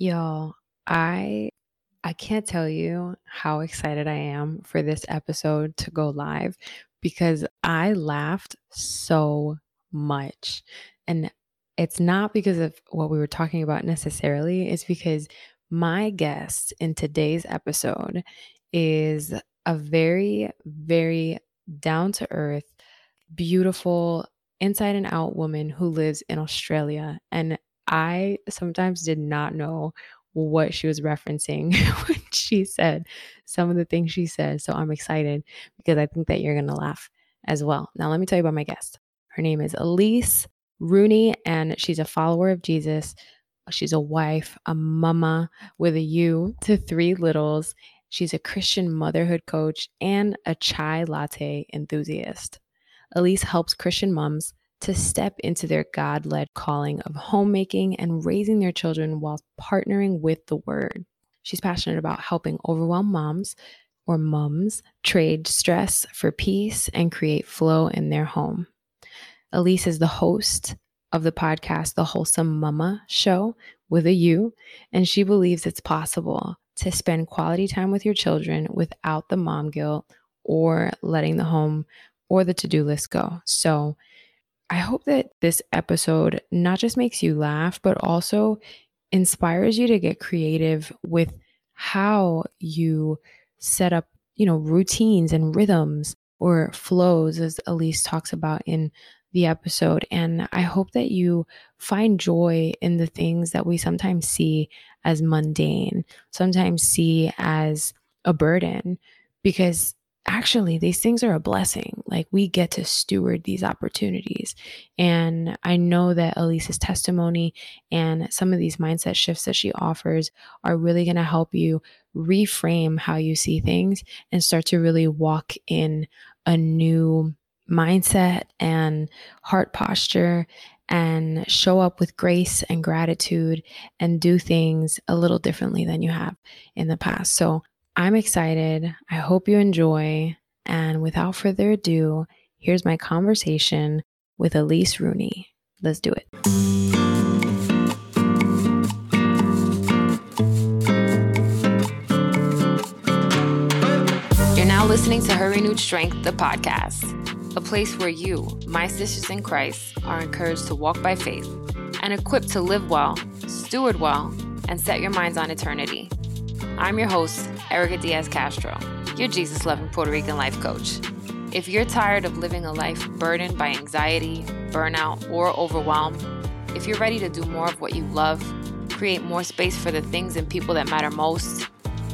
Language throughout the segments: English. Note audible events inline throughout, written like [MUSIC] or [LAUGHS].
Yo, I I can't tell you how excited I am for this episode to go live because I laughed so much. And it's not because of what we were talking about necessarily, it's because my guest in today's episode is a very, very down to earth, beautiful, inside and out woman who lives in Australia. And I sometimes did not know what she was referencing [LAUGHS] when she said some of the things she said. So I'm excited because I think that you're going to laugh as well. Now, let me tell you about my guest. Her name is Elyse Rooney, and she's a follower of Jesus. She's a wife, a mama with a U to three littles. She's a Christian motherhood coach and a chai latte enthusiast. Elyse helps Christian moms to step into their God led calling of homemaking and raising their children while partnering with the Word. She's passionate about helping overwhelmed moms or mums trade stress for peace and create flow in their home. Elyse is the host of the podcast, The Wholesome Mumma Show with a U, and she believes it's possible to spend quality time with your children without the mom guilt or letting the home or the to do list go. So, I hope that this episode not just makes you laugh, but also inspires you to get creative with how you set up, you know, routines and rhythms or flows, as Elyse talks about in the episode. And I hope that you find joy in the things that we sometimes see as mundane, sometimes see as a burden, because actually these things are a blessing like we get to steward these opportunities and i know that elyse's testimony and some of these mindset shifts that she offers are really going to help you reframe how you see things and start to really walk in a new mindset and heart posture and show up with grace and gratitude and do things a little differently than you have in the past. So I'm excited. I hope you enjoy. And without further ado, here's my conversation with Elyse Rooney. Let's do it. You're now listening to Her Renewed Strength, the podcast, a place where you, my sisters in Christ, are encouraged to walk by faith and equipped to live well, steward well, and set your minds on eternity. I'm your host, Erica Diaz Castro, your Jesus loving Puerto Rican life coach. If you're tired of living a life burdened by anxiety, burnout, or overwhelm, if you're ready to do more of what you love, create more space for the things and people that matter most,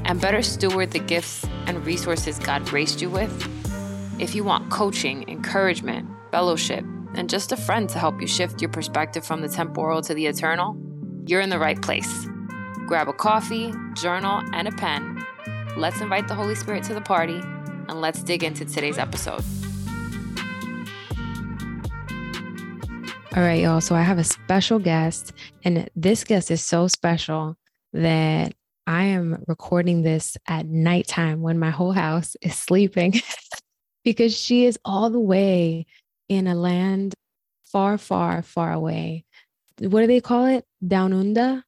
and better steward the gifts and resources God graced you with, if you want coaching, encouragement, fellowship, and just a friend to help you shift your perspective from the temporal to the eternal, you're in the right place. Grab a coffee, journal, and a pen. Let's invite the Holy Spirit to the party, and let's dig into today's episode. All right, y'all. So I have a special guest, and this guest is so special that I am recording this at nighttime when my whole house is sleeping [LAUGHS] because she is all the way in a land far, far, far away. What do they call it? Down under?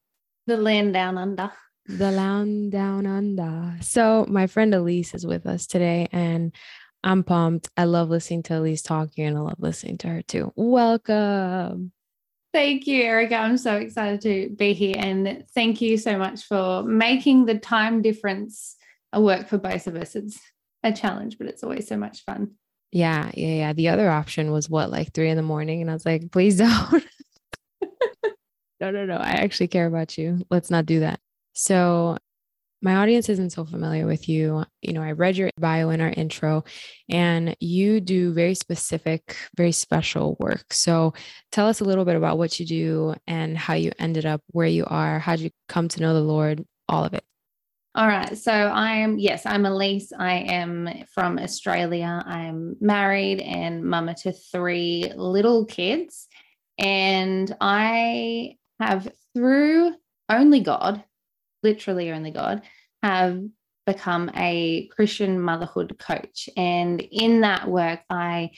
The land down under. The land down under. So my friend Elyse is with us today and I'm pumped. I love listening to Elyse talking and I love listening to her too. Welcome. Thank you, Erica. I'm so excited to be here. And thank you so much for making the time difference a work for both of us. It's a challenge, but it's always so much fun. Yeah, yeah, yeah. The other option was what, like three in the morning? And I was like, please [LAUGHS] don't no, no. I actually care about you. Let's not do that. So, my audience isn't so familiar with you. You know, I read your bio in our intro, and you do very specific, very special work. So, tell us a little bit about what you do and how you ended up where you are. How did you come to know the Lord? All of it. All right. So I am, yes, I'm Elyse. I am from Australia. I'm married and mama to three little kids. And I have, through only God, literally only God, have become a Christian motherhood coach. And in that work, I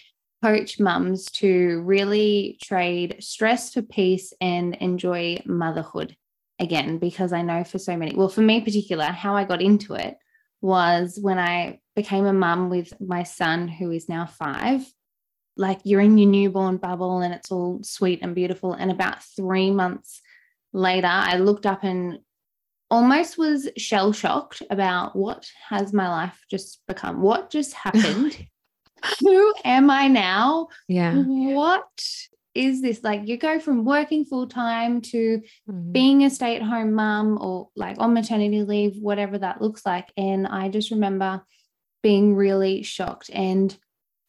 coach mums to really trade stress for peace and enjoy motherhood. again because I know for so many, well, for me particular, how I got into it was when I became a mum with my son, who is now five. Like you're in your newborn bubble and it's all sweet and beautiful. And about three months later, I looked up and almost was shell shocked about what has my life just become? What just [LAUGHS] happened? Who am I now? Yeah. What is this? Like you go from working full time to mm-hmm. being a stay at home mom or like on maternity leave, whatever that looks like. And I just remember being really shocked. And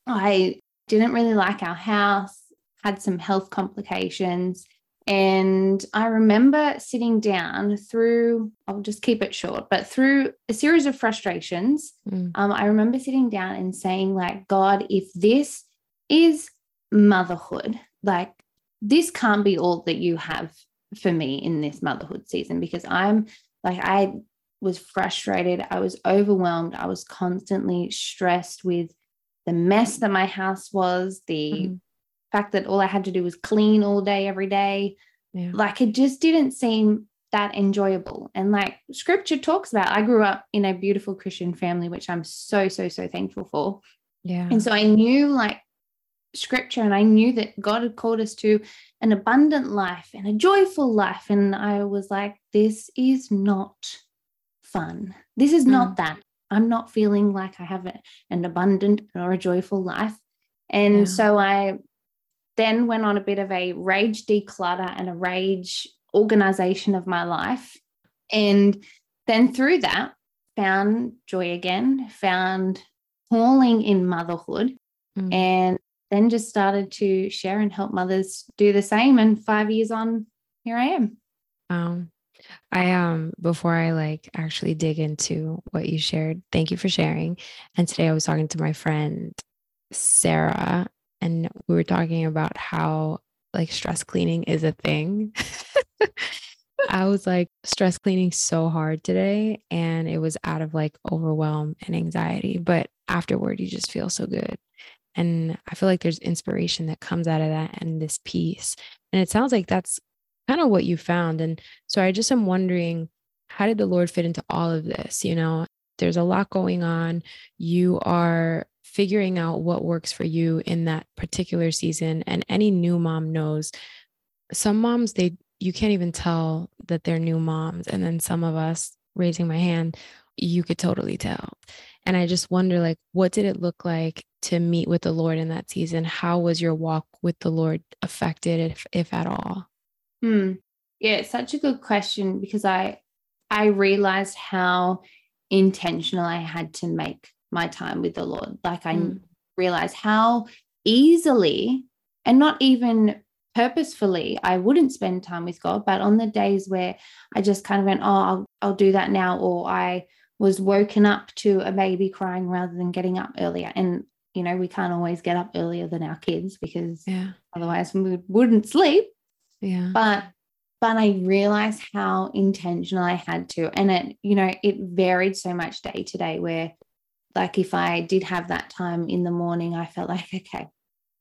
I didn't really like our house, had some health complications. And I remember sitting down through, I'll just keep it short, but through a series of frustrations, mm. um, I remember sitting down and saying, like, God, if this is motherhood, like, this can't be all that you have for me in this motherhood season because I'm like, I was frustrated. I was overwhelmed. I was constantly stressed with the mess that my house was, the mm fact that all I had to do was clean all day, every day. Yeah. Like it just didn't seem that enjoyable. And like scripture talks about, I grew up in a beautiful Christian family, which I'm so, so, so thankful for. Yeah. And so I knew like scripture and I knew that God had called us to an abundant life and a joyful life. And I was like, this is not fun. This is mm. not that. I'm not feeling like I have an abundant or a joyful life. And yeah. so I then went on a bit of a rage declutter and a rage organization of my life. And then through that, found joy again, found calling in motherhood, mm. and then just started to share and help mothers do the same. And five years on, here I am. Um, I um before I like actually dig into what you shared, thank you for sharing. And today I was talking to my friend Sarah, and we were talking about how like stress cleaning is a thing. [LAUGHS] I was like stress cleaning so hard today and it was out of like overwhelm and anxiety, but afterward you just feel so good. And I feel like there's inspiration that comes out of that and this peace. And it sounds like that's kind of what you found. And so I just am wondering, how did the Lord fit into all of this? You know, there's a lot going on. You are figuring out what works for you in that particular season. And any new mom knows some moms, they, you can't even tell that they're new moms. And then some of us, raising my hand, you could totally tell. And I just wonder, like, what did it look like to meet with the Lord in that season? How was your walk with the Lord affected, if, if at all? Hmm. Yeah, it's such a good question because I I realized how intentional I had to make my time with the Lord. Like I mm. realized how easily and not even purposefully I wouldn't spend time with God, but on the days where I just kind of went, oh, I'll, I'll do that now, or I was woken up to a baby crying rather than getting up earlier. And you know, we can't always get up earlier than our kids because yeah. otherwise we wouldn't sleep. Yeah. But but I realized how intentional I had to. And it, you know, it varied so much day to day where like if I did have that time in the morning, I felt like, [LAUGHS] okay,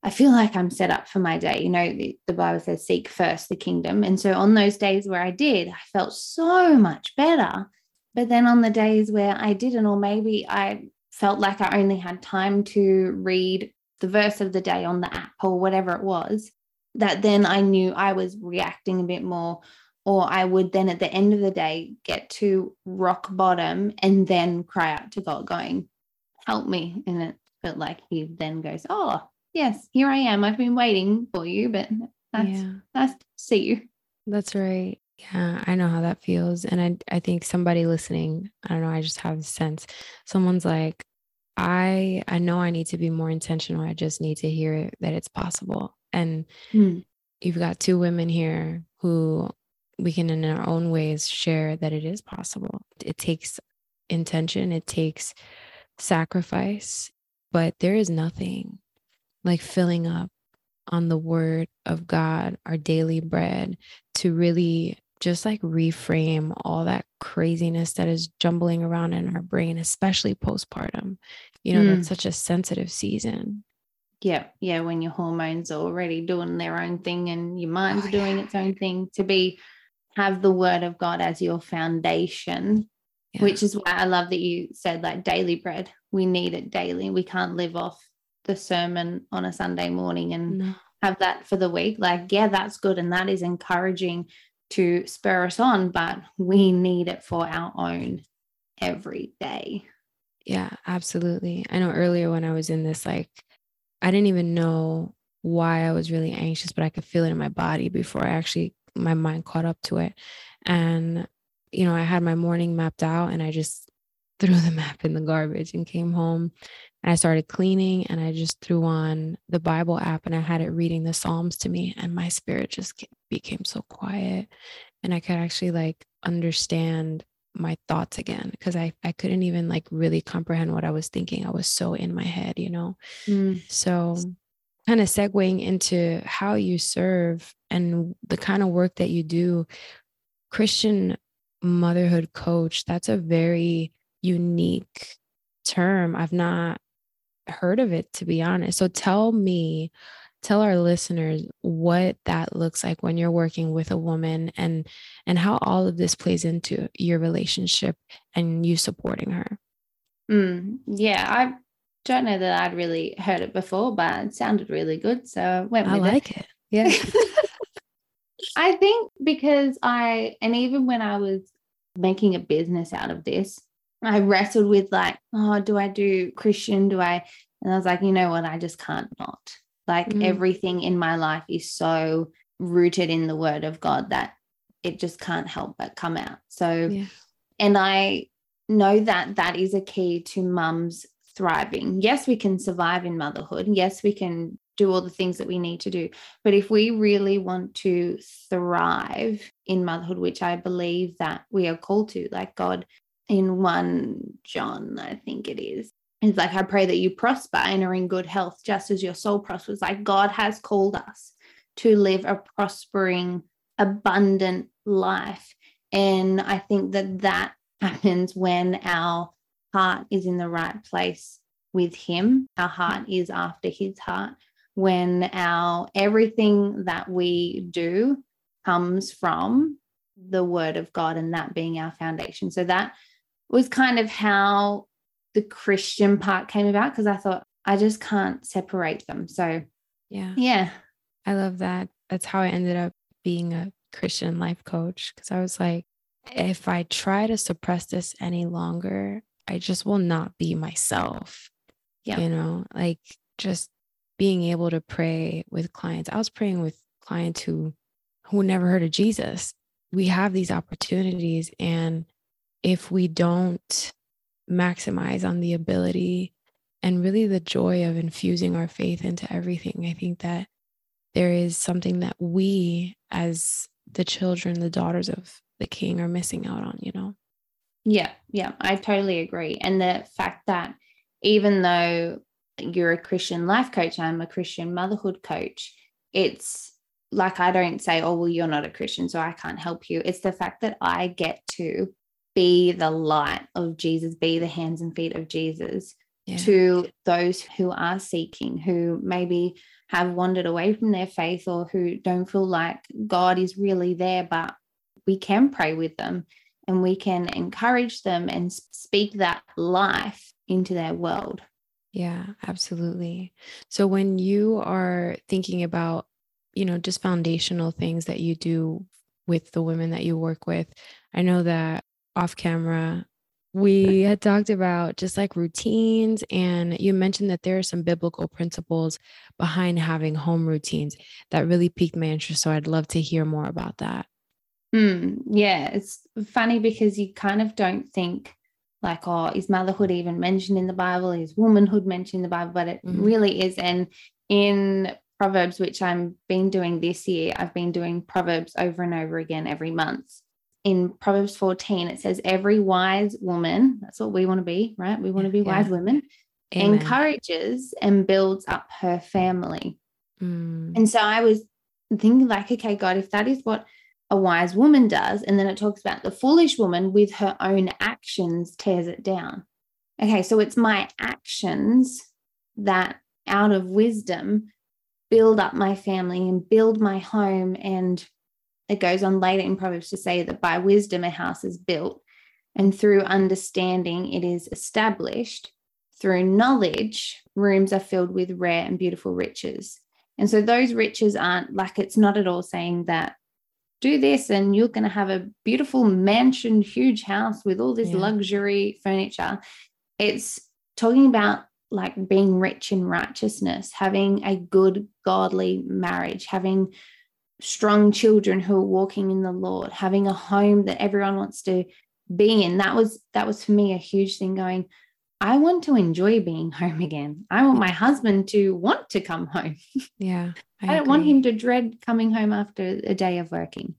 I feel like I'm set up for my day. You know, the, the, Bible says, seek first the kingdom. And so on those days where I did, I felt so much better. But then on the days where I didn't, or maybe I felt like I only had time to read the verse of the day on the app or whatever it was, that then I knew I was reacting a bit more, or I would then at the end of the day get to rock bottom and then cry out to God, going, Help me. And it felt like He then goes, Oh, yes, here I am. I've been waiting for you, but that's yeah. nice to see you. That's right. Yeah, I know how that feels. And I I think somebody listening, I don't know, I just have a sense. Someone's like, I I know I need to be more intentional. I just need to hear that it's possible. And mm. you've got two women here who we can, in our own ways, share that it is possible. It takes intention, it takes sacrifice, but there is nothing like filling up on the word of God, our daily bread, to really just like reframe all that craziness that is jumbling around in our brain, especially postpartum. You know, mm. that's such a sensitive season. Yeah, yeah. When your hormones are already doing their own thing and your mind's oh, doing yeah. its own thing, to be have the word of God as your foundation, yeah. which is why I love that you said like daily bread. We need it daily. We can't live off the sermon on a Sunday morning and no. have that for the week. Like, yeah, that's good. And that is encouraging to spur us on, but we need it for our own every day. Yeah, absolutely. I know earlier when I was in this, like, I didn't even know why I was really anxious, but I could feel it in my body before I actually, my mind caught up to it. And, you know, I had my morning mapped out and I just [LAUGHS] threw the map in the garbage and came home and I started cleaning and I just threw on the Bible app and I had it reading the Psalms to me and my spirit just became so quiet and I could actually like understand my thoughts again because I, I couldn't even like really comprehend what I was thinking. I was so in my head, you know? Mm. So kind of segueing into how you serve and the kind of work that you do, Christian motherhood coach, that's a very unique term. I've not heard of it, to be honest. So tell me, tell our listeners what that looks like when you're working with a woman and and how all of this plays into your relationship and you supporting her. Mm, yeah, I don't know that I'd really heard it before, but it sounded really good. So I went I like it. it. Yeah. [LAUGHS] I think because I, and even when I was making a business out of this, I wrestled with like, oh, do I do Christian? Do I? And I was like, you know what? I just can't not. Like mm. everything in my life is so rooted in the word of God that it just can't help but come out. So, yeah. and I know that that is a key to mums thriving. Yes, we can survive in motherhood. Yes, we can do all the things that we need to do. But if we really want to thrive in motherhood, which I believe that we are called to, like God in 1 John, I think it is. It's like, I pray that you prosper and are in good health, just as your soul prospers. Like, God has called us to live a prospering, abundant life. And I think that that happens when our heart is in the right place with Him. Our heart is after His heart. When our everything that we do comes from the Word of God and that being our foundation. So that was kind of how the Christian part came about because I thought I just can't separate them. So, yeah. Yeah. I love that. That's how I ended up being a Christian life coach because I was like, if I try to suppress this any longer, I just will not be myself. Yeah. You know, like just being able to pray with clients. I was praying with clients who who never heard of Jesus. We have these opportunities and if we don't maximize on the ability and really the joy of infusing our faith into everything, I think that there is something that we, as the children, the daughters of the king, are missing out on, you know? Yeah, yeah, I totally agree. And the fact that even though you're a Christian life coach, I'm a Christian motherhood coach, it's like I don't say, oh, well, you're not a Christian, so I can't help you. It's the fact that I get to be the light of Jesus, be the hands and feet of Jesus yeah. to those who are seeking, who maybe have wandered away from their faith or who don't feel like God is really there, but we can pray with them and we can encourage them and speak that life into their world. Yeah, absolutely. So when you are thinking about, you know, just foundational things that you do with the women that you work with, I know that off camera, we had talked about just like routines, and you mentioned that there are some biblical principles behind having home routines that really piqued my interest. So I'd love to hear more about that. Mm, yeah, it's funny because you kind of don't think like, oh, is motherhood even mentioned in the Bible? Is womanhood mentioned in the Bible? But it mm-hmm. really is. And in Proverbs, which I've been doing this year, I've been doing Proverbs over and over again every month in Proverbs 14, it says, Every wise woman, that's what we want to be, right? We want to be yeah. wise women, Amen. encourages and builds up her family. Mm. And so I was thinking, like, okay, God, if that is what a wise woman does, and then it talks about the foolish woman with her own actions tears it down. Okay, so it's my actions that out of wisdom build up my family and build my home and it goes on later in Proverbs to say that by wisdom a house is built, and through understanding it is established. Through knowledge, rooms are filled with rare and beautiful riches. And so those riches aren't like it's not at all saying that do this and you're going to have a beautiful mansion, huge house with all this yeah. luxury furniture. It's talking about like being rich in righteousness, having a good, godly marriage, having strong children who are walking in the Lord, having a home that everyone wants to be in. That was that was for me a huge thing going, I want to enjoy being home again. I want my husband to want to come home. [LAUGHS] Yeah. I, I don't want him to dread coming home after a day of working.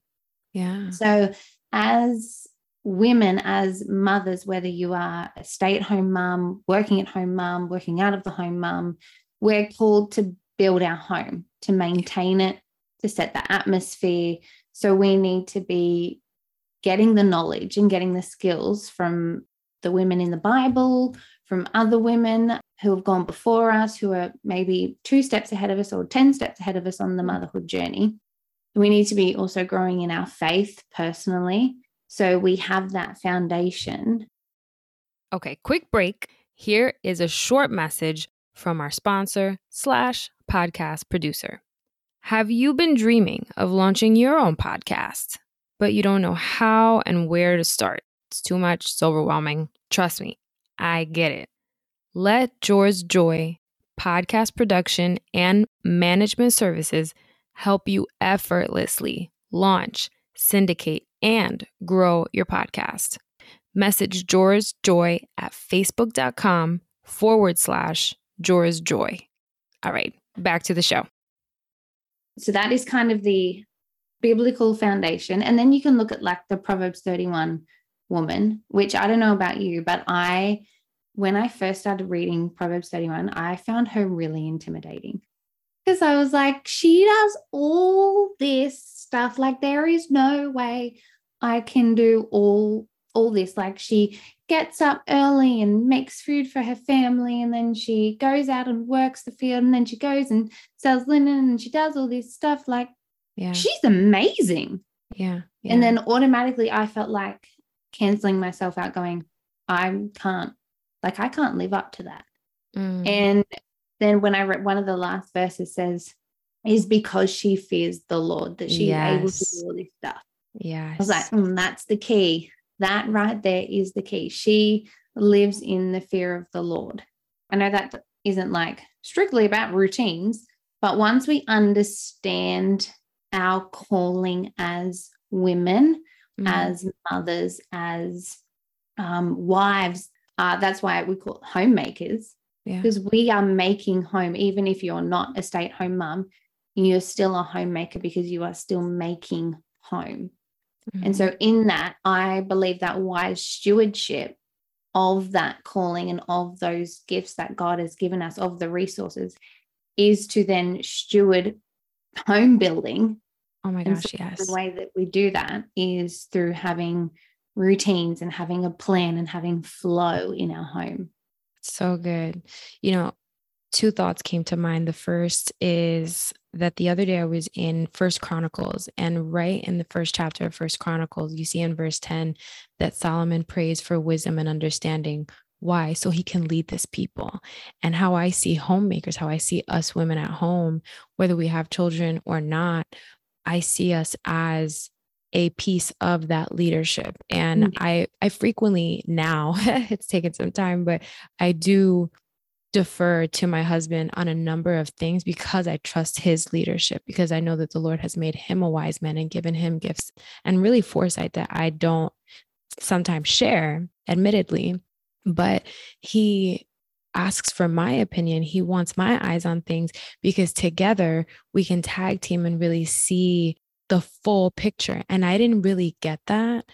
Yeah. So as women as mothers, whether you are a stay at home mom, working at home mom, working out of the home mom, we're called to build our home, to maintain it, to set the atmosphere. So we need to be getting the knowledge and getting the skills from the women in the Bible, from other women who have gone before us, who are maybe two steps ahead of us or 10 steps ahead of us on the motherhood journey. We need to be also growing in our faith personally so we have that foundation. Okay, quick break. Here is a short message from our sponsor slash podcast producer. Have you been dreaming of launching your own podcast, but you don't know how and where to start? It's too much, it's overwhelming. Trust me, I get it. Let Jora's Joy podcast production and management services help you effortlessly launch, syndicate, and grow your podcast. Message Jora's Joy at facebook.com forward slash Jora's Joy. All right, back to the show. So that is kind of the biblical foundation. And then you can look at like the Proverbs 31 woman, which I don't know about you, but I, when I first started reading Proverbs 31, I found her really intimidating because I was like, she does all this stuff. Like, there is no way I can do all all this. Like she gets up early and makes food for her family, and then she goes out and works the field, and then she goes and sells linen and she does all this stuff. Like, yeah, she's amazing. Yeah. yeah. And then automatically I felt like canceling myself out, going, I can't, like, I can't live up to that. Mm. And then when I read one of the last verses says, is because she fears the Lord that she's yes. able to do all this stuff. Yeah. I was like, mm, that's the key. That right there is the key. She lives in the fear of the Lord. I know that isn't like strictly about routines, but once we understand our calling as women, mm. as mothers, as um, wives, uh, that's why we call it homemakers. Because yeah. we are making home, even if you're not a stay at home mum, you're still a homemaker because you are still making home. Mm-hmm. And so, mm-hmm. in that, I believe that wise stewardship of that calling and of those gifts that God has given us, of the resources, is to then steward home building. Oh my gosh, so yes. The way that we do that is through having routines and having a plan and having flow in our home. So good. You know, two thoughts came to mind. The first is that the other day I was in First Chronicles, and right in the first chapter of First Chronicles, you see in verse 10 that Solomon prays for wisdom and understanding. Why? So he can lead this people. And how I see homemakers, how I see us women at home, whether we have children or not, I see us as a piece of that leadership. And mm-hmm. I I frequently now, [LAUGHS] it's taken some time, but I do defer to my husband on a number of things because I trust his leadership, because I know that the Lord has made him a wise man and given him gifts and really foresight that I don't sometimes share, admittedly. But he asks for my opinion. He wants my eyes on things because together we can tag team and really see the full picture. And I didn't really get that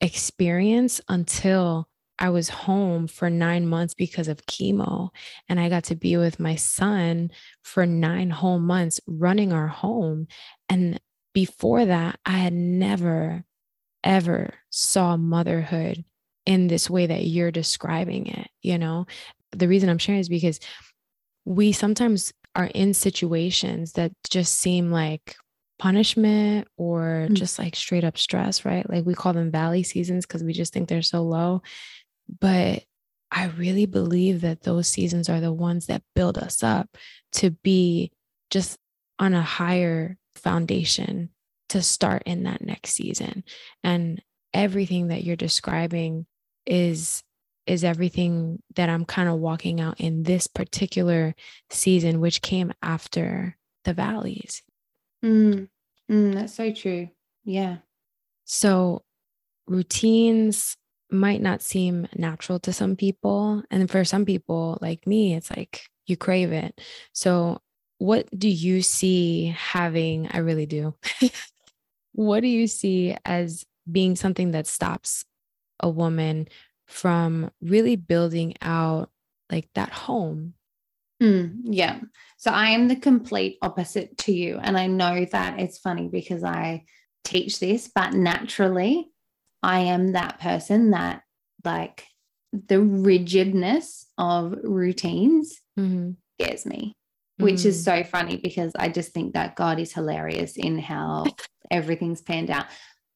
experience until I was home for nine months because of chemo. And I got to be with my son for nine whole months running our home. And before that, I had never, ever saw motherhood in this way that you're describing it. You know, the reason I'm sharing is because we sometimes are in situations that just seem like punishment or Mm. just like straight up stress, right? Like we call them valley seasons because we just think they're so low. But I really believe that those seasons are the ones that build us up to be just on a higher foundation to start in that next season. And everything that you're describing is is everything that I'm kind of walking out in this particular season which came after the valleys. Mm, mm, that's so true. Yeah. So routines might not seem natural to some people. And for some people, like me, it's like you crave it. So, what do you see having? I really do. [LAUGHS] what do you see as being something that stops a woman from really building out like that home? Mm, yeah. So I am the complete opposite to you. And I know that it's funny because I teach this, but naturally, I am that person that, like, the rigidness of routines Mhm. scares me, which is Mm. so funny because I just think that God is hilarious in how [LAUGHS] everything's panned out.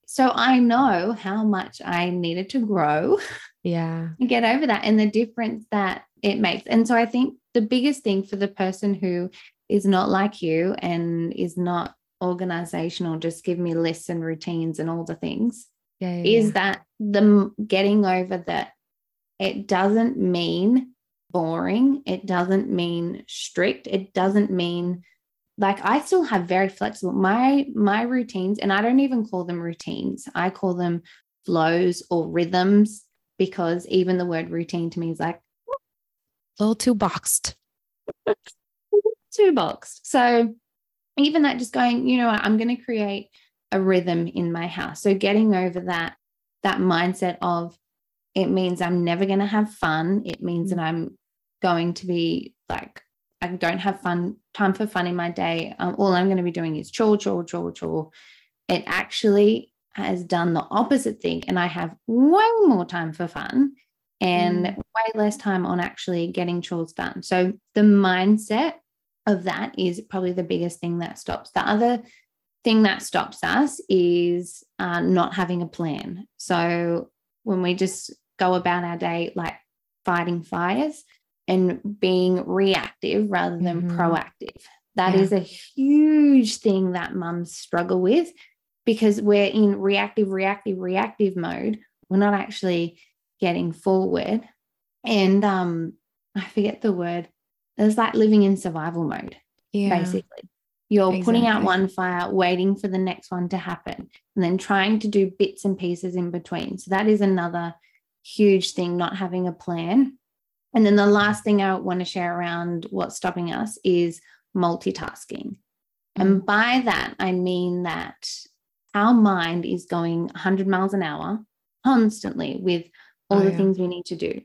So I know how much I needed to grow yeah. and get over that and the difference that it makes. And so I think the biggest thing for the person who is not like you and is not organizational, just give me lists and routines and all the things, Yeah. yeah, is yeah. that the getting over that it doesn't mean boring. It doesn't mean strict. It doesn't mean like I still have very flexible my my routines and I don't even call them routines. I call them flows or rhythms because even the word routine to me is like a little too boxed. [LAUGHS] too boxed. So even that just going, you know what, I'm going to create a rhythm in my house. So getting over that that mindset of it means I'm never going to have fun. It means that I'm going to be like I don't have fun time for fun in my day. Um, all I'm going to be doing is chore, chore, chore, chore. It actually has done the opposite thing, and I have way more time for fun and Mm. way less time on actually getting chores done. So the mindset of that is probably the biggest thing that stops. The other thing that stops us is uh, not having a plan. So when we just go about our day like fighting fires and being reactive rather than Mhm. proactive, that Yeah. is a huge thing that mums struggle with because we're in reactive, reactive, reactive mode. We're not actually getting forward. And um, I forget the word. It's like living in survival mode Yeah. basically. You're putting out one fire, waiting for the next one to happen, and then trying to do bits and pieces in between. So that is another huge thing, not having a plan. And then the last thing I want to share around what's stopping us is multitasking. And mm. by that, I mean that our mind is going 100 miles an hour constantly with all Oh, the yeah. things we need to do.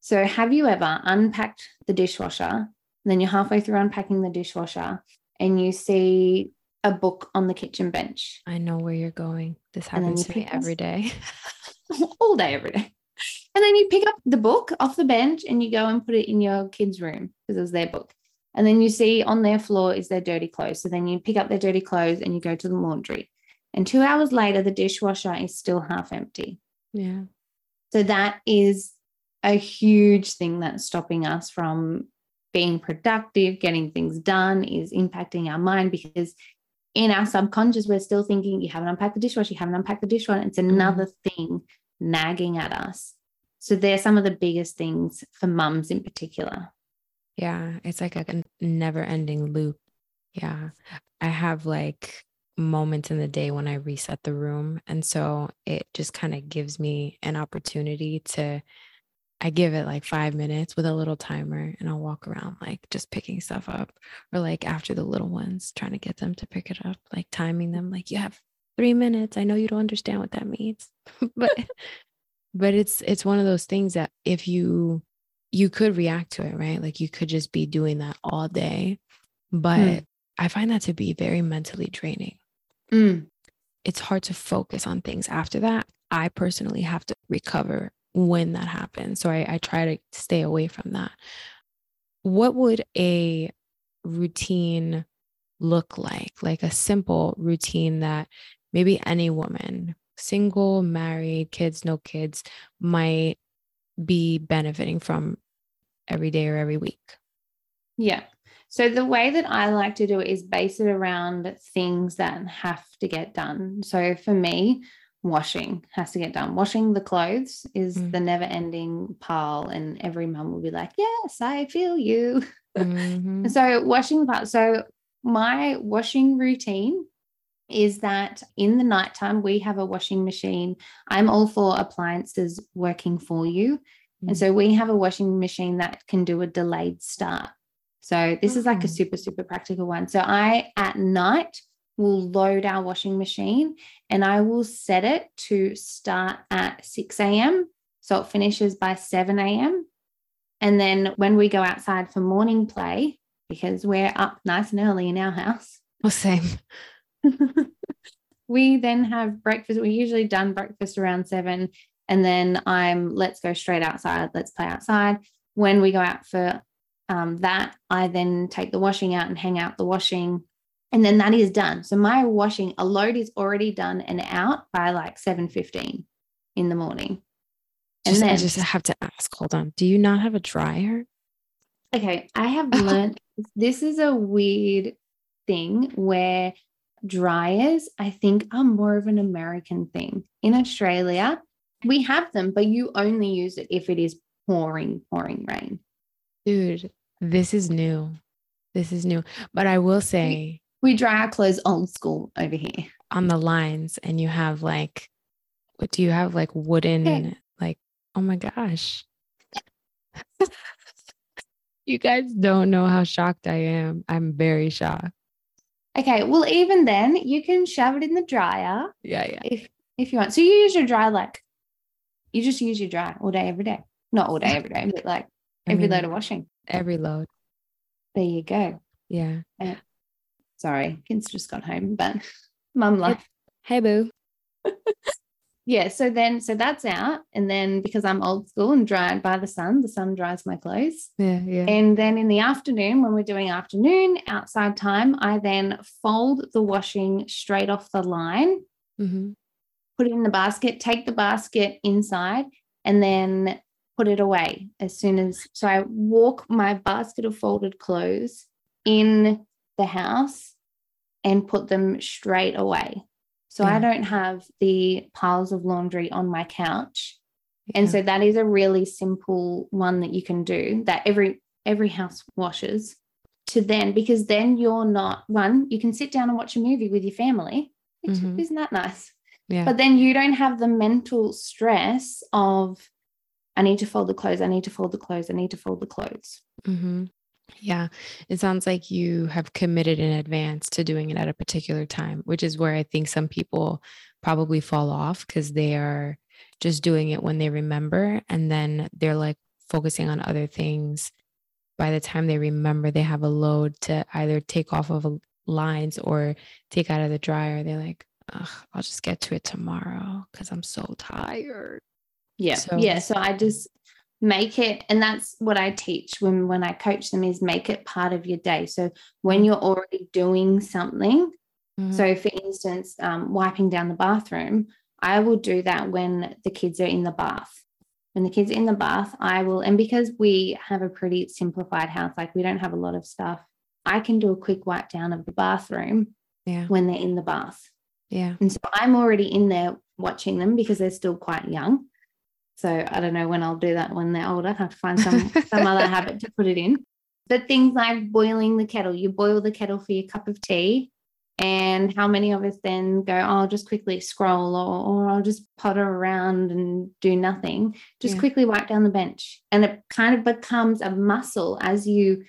So, have you ever unpacked the dishwasher? And then you're halfway through unpacking the dishwasher and you see a book on the kitchen bench I know where you're going. This happens to me every day. [LAUGHS] all day, every day. And then you pick up the book off the bench and you go and put it in your kids' room because it was their book. And then you see on their floor is their dirty clothes. So then you pick up their dirty clothes and you go to the laundry. And two hours later, the dishwasher is still half empty. yeah. So that is a huge thing that's stopping us from being productive, getting things done, is impacting our mind because in our subconscious, we're still thinking, you haven't unpacked the dishwasher, you haven't unpacked the dishwasher. It's mm-hmm. another thing nagging at us. So they're some of the biggest things for mums in particular. Yeah, it's like a never ending loop. Yeah. I have like moments in the day when I reset the room. And so it just kind of gives me an opportunity to, I give it like five minutes with a little timer and I'll walk around like just picking stuff up or like after the little ones, trying to get them to pick it up, like timing them, like you have three minutes. I know you don't understand what that means, [LAUGHS] but, but it's, it's one of those things that if you, you could react to it, right? Like you could just be doing that all day. Hmm. But I find that to be very mentally draining. Mm. It's hard to focus on things after that. I personally have to recover when that happens. So I, I try to stay away from that. What would a routine look like? Like a simple routine that maybe any woman, single, married, kids, no kids, might be benefiting from every day or every week? Yeah. So the way that I like to do it is base it around things that have to get done. So for me, washing has to get done. Washing the clothes is mm. the never ending pile, and every mum will be like, Yes, I feel you. Mm-hmm. [LAUGHS] so, washing the pile. So, my washing routine is that in the nighttime, we have a washing machine. I'm all for appliances working for you. Mm. And so, we have a washing machine that can do a delayed start. So, this mm. is like a mm. super, super practical one. So, I at night, will load our washing machine and I will set it to start at 6 a.m. So it finishes by 7 a.m. And then when we go outside for morning play, because we're up nice and early in our house. Well, same. [LAUGHS] [LAUGHS] we then have breakfast. We usually done breakfast around seven. And then I'm let's go straight outside. Let's play outside. When we go out for um, that, I then take the washing out and hang out the washing and then that is done. So my washing, a load is already done and out by like 7.15 in the morning. And just, then I just have to ask, hold on. Do you not have a dryer? Okay. I have [LAUGHS] learned this is a weird thing where dryers, I think, are more of an American thing. In Australia, we have them, but you only use it if it is pouring, pouring rain. Dude, this is new. This is new. But I will say, we dry our clothes old school over here. On the lines and you have like what do you have? Like wooden okay. like oh my gosh. [LAUGHS] You guys don't know how shocked i am. I'm very shocked. Okay well even then you can shove it in the dryer yeah yeah. if if you want. So you use your dry like you just use your dry all day every day. Not all day every day but like [LAUGHS] every I mean, load of washing. every load. There you go. Yeah Sorry, kids just got home, but [LAUGHS] mum life. Hey, boo. [LAUGHS] yeah. So then, so that's out. And then because I'm old school and dried by the sun, the sun dries my clothes. Yeah. Yeah. And then in the afternoon, when we're doing afternoon outside time, I then fold the washing straight off the line, mm-hmm. put it in the basket, take the basket inside, and then put it away as soon as. So I walk my basket of folded clothes in the house and put them straight away. So yeah. I don't have the piles of laundry on my couch. Yeah. And so that is a really simple one that you can do that every every house washes to then because then you're not one you can sit down and watch a movie with your family mm-hmm. isn't that nice yeah. but then you don't have the mental stress of i need to fold the clothes i need to fold the clothes i need to fold the clothes mm-hmm. Yeah, it sounds like you have committed in advance to doing it at a particular time, which is where I think some people probably fall off because they are just doing it when they remember and then they're like focusing on other things. By the time they remember, they have a load to either take off of lines or take out of the dryer. They're like, I'll just get to it tomorrow because I'm so tired. Yeah. So, yeah. So I just, make it and that's what i teach when when i coach them is make it part of your day. So when you're already doing something mm-hmm. so for instance um, wiping down the bathroom i will do that when the kids are in the bath. When the kids are in the bath i will and because we have a pretty simplified house like we don't have a lot of stuff i can do a quick wipe down of the bathroom yeah. when they're in the bath. Yeah. And so i'm already in there watching them because they're still quite young so I don't know when I'll do that when they're older. I have to find some some other [LAUGHS] habit to put it in. But things like boiling the kettle, you boil the kettle for your cup of tea. And how many of us then go, oh, I'll just quickly scroll or, or I'll just potter around and do nothing. Just yeah. quickly wipe down the bench. And it kind of becomes a muscle as you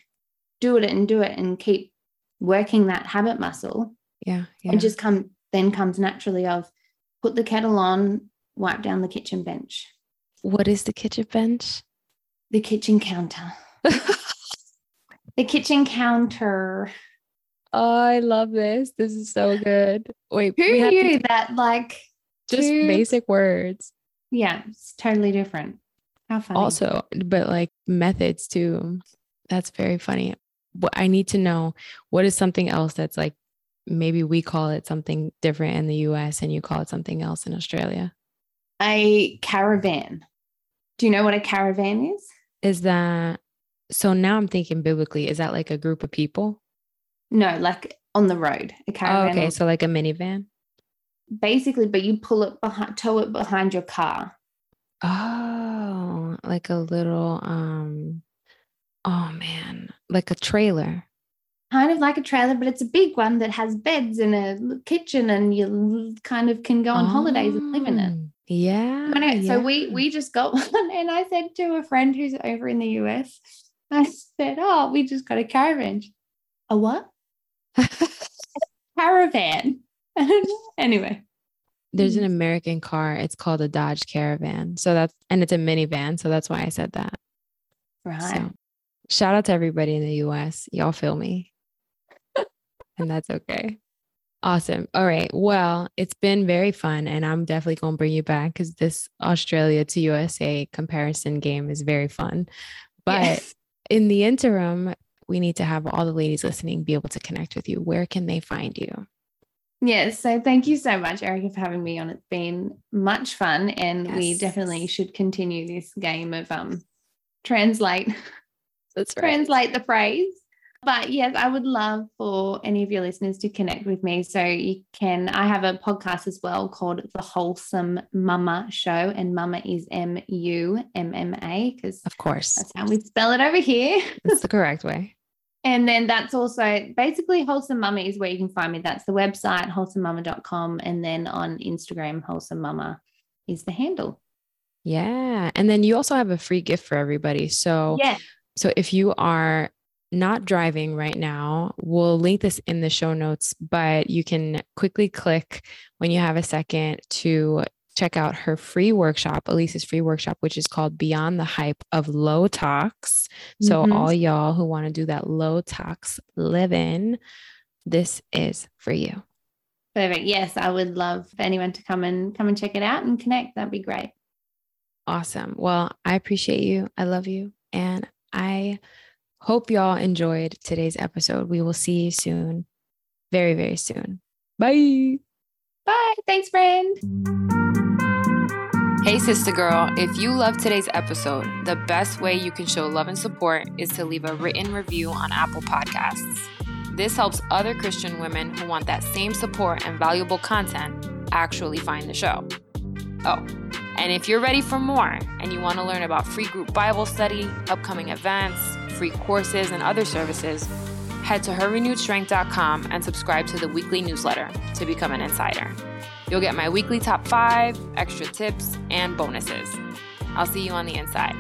do it and do it and keep working that habit muscle. Yeah. yeah. It just come then comes naturally of put the kettle on, wipe down the kitchen bench what is the kitchen bench? The kitchen counter. [LAUGHS] the kitchen counter. Oh, I love this. This is so good. Wait, who knew to... that? Like, just basic words. Yeah, it's totally different. How funny. Also, but like methods too. That's very funny. what I need to know what is something else that's like maybe we call it something different in the US and you call it something else in Australia? A caravan. Do you know what a caravan is? Is that so now I'm thinking biblically, is that like a group of people? No, like on the road. A Oh, caravan. okay. So like a minivan. basically, but you pull it behind, tow it behind your car. Oh, like a little um oh man, like a trailer. Kind of like a trailer, but it's a big one that has beds and a kitchen, and you kind of can go on holidays and live in it. Yeah. I know. So we we just got [LAUGHS] one, and I said to a friend who's over in the US, I said, "Oh, we just got a caravan." A what? [LAUGHS] Caravan. [LAUGHS] anyway, There's an American car. It's called a Dodge Caravan. So that's and it's a minivan. So that's why I said that. right. So shout out to everybody in the US. Y'all feel me. and that's okay. Awesome. All right. Well, it's been very fun. And I'm definitely going to bring you back because this Australia to USA comparison game is very fun. But Yes. in the interim, we need to have all the ladies listening be able to connect with you. Where can they find you? Yes. So thank you so much, Erica, for having me on. It's been much fun, and we definitely should continue this game of um translate That's right. translate the phrase. But yes, I would love for any of your listeners to connect with me. So you can, I have a podcast as well called The Wholesome Mumma Show, and Mumma is M U M M A because Of course. that's how we spell it over here. That's the [LAUGHS] correct way. And then that's also basically Wholesome Mumma is where you can find me. That's the website, wholesomemumma.com. And then on Instagram, Wholesome Mumma is the handle. Yeah. And then you also have a free gift for everybody. So Yeah. So if you are not driving right now, we'll link this in the show notes, but you can quickly click when you have a second to check out her free workshop, Elyse's free workshop, which is called Beyond the Hype of Low Tox. So Mhm. all y'all who want to do that low tox living, this is for you. Perfect. Yes, I would love for anyone to come and come and check it out and connect. That'd be great. Awesome. Well, I appreciate you. I love you. And I hope y'all enjoyed today's episode. We will see you soon, very, very soon. Bye. Bye. Thanks, friend. Hey, sister girl, if you love today's episode, the best way you can show love and support is to leave a written review on Apple Podcasts. This helps other Christian women who want that same support and valuable content actually find the show. Oh, and if you're ready for more and you want to learn about free group Bible study, upcoming events, free courses, and other services, head to herrenewedstrength.com and subscribe to the weekly newsletter to become an insider. You'll get my weekly top five, extra tips, and bonuses. I'll see you on the inside.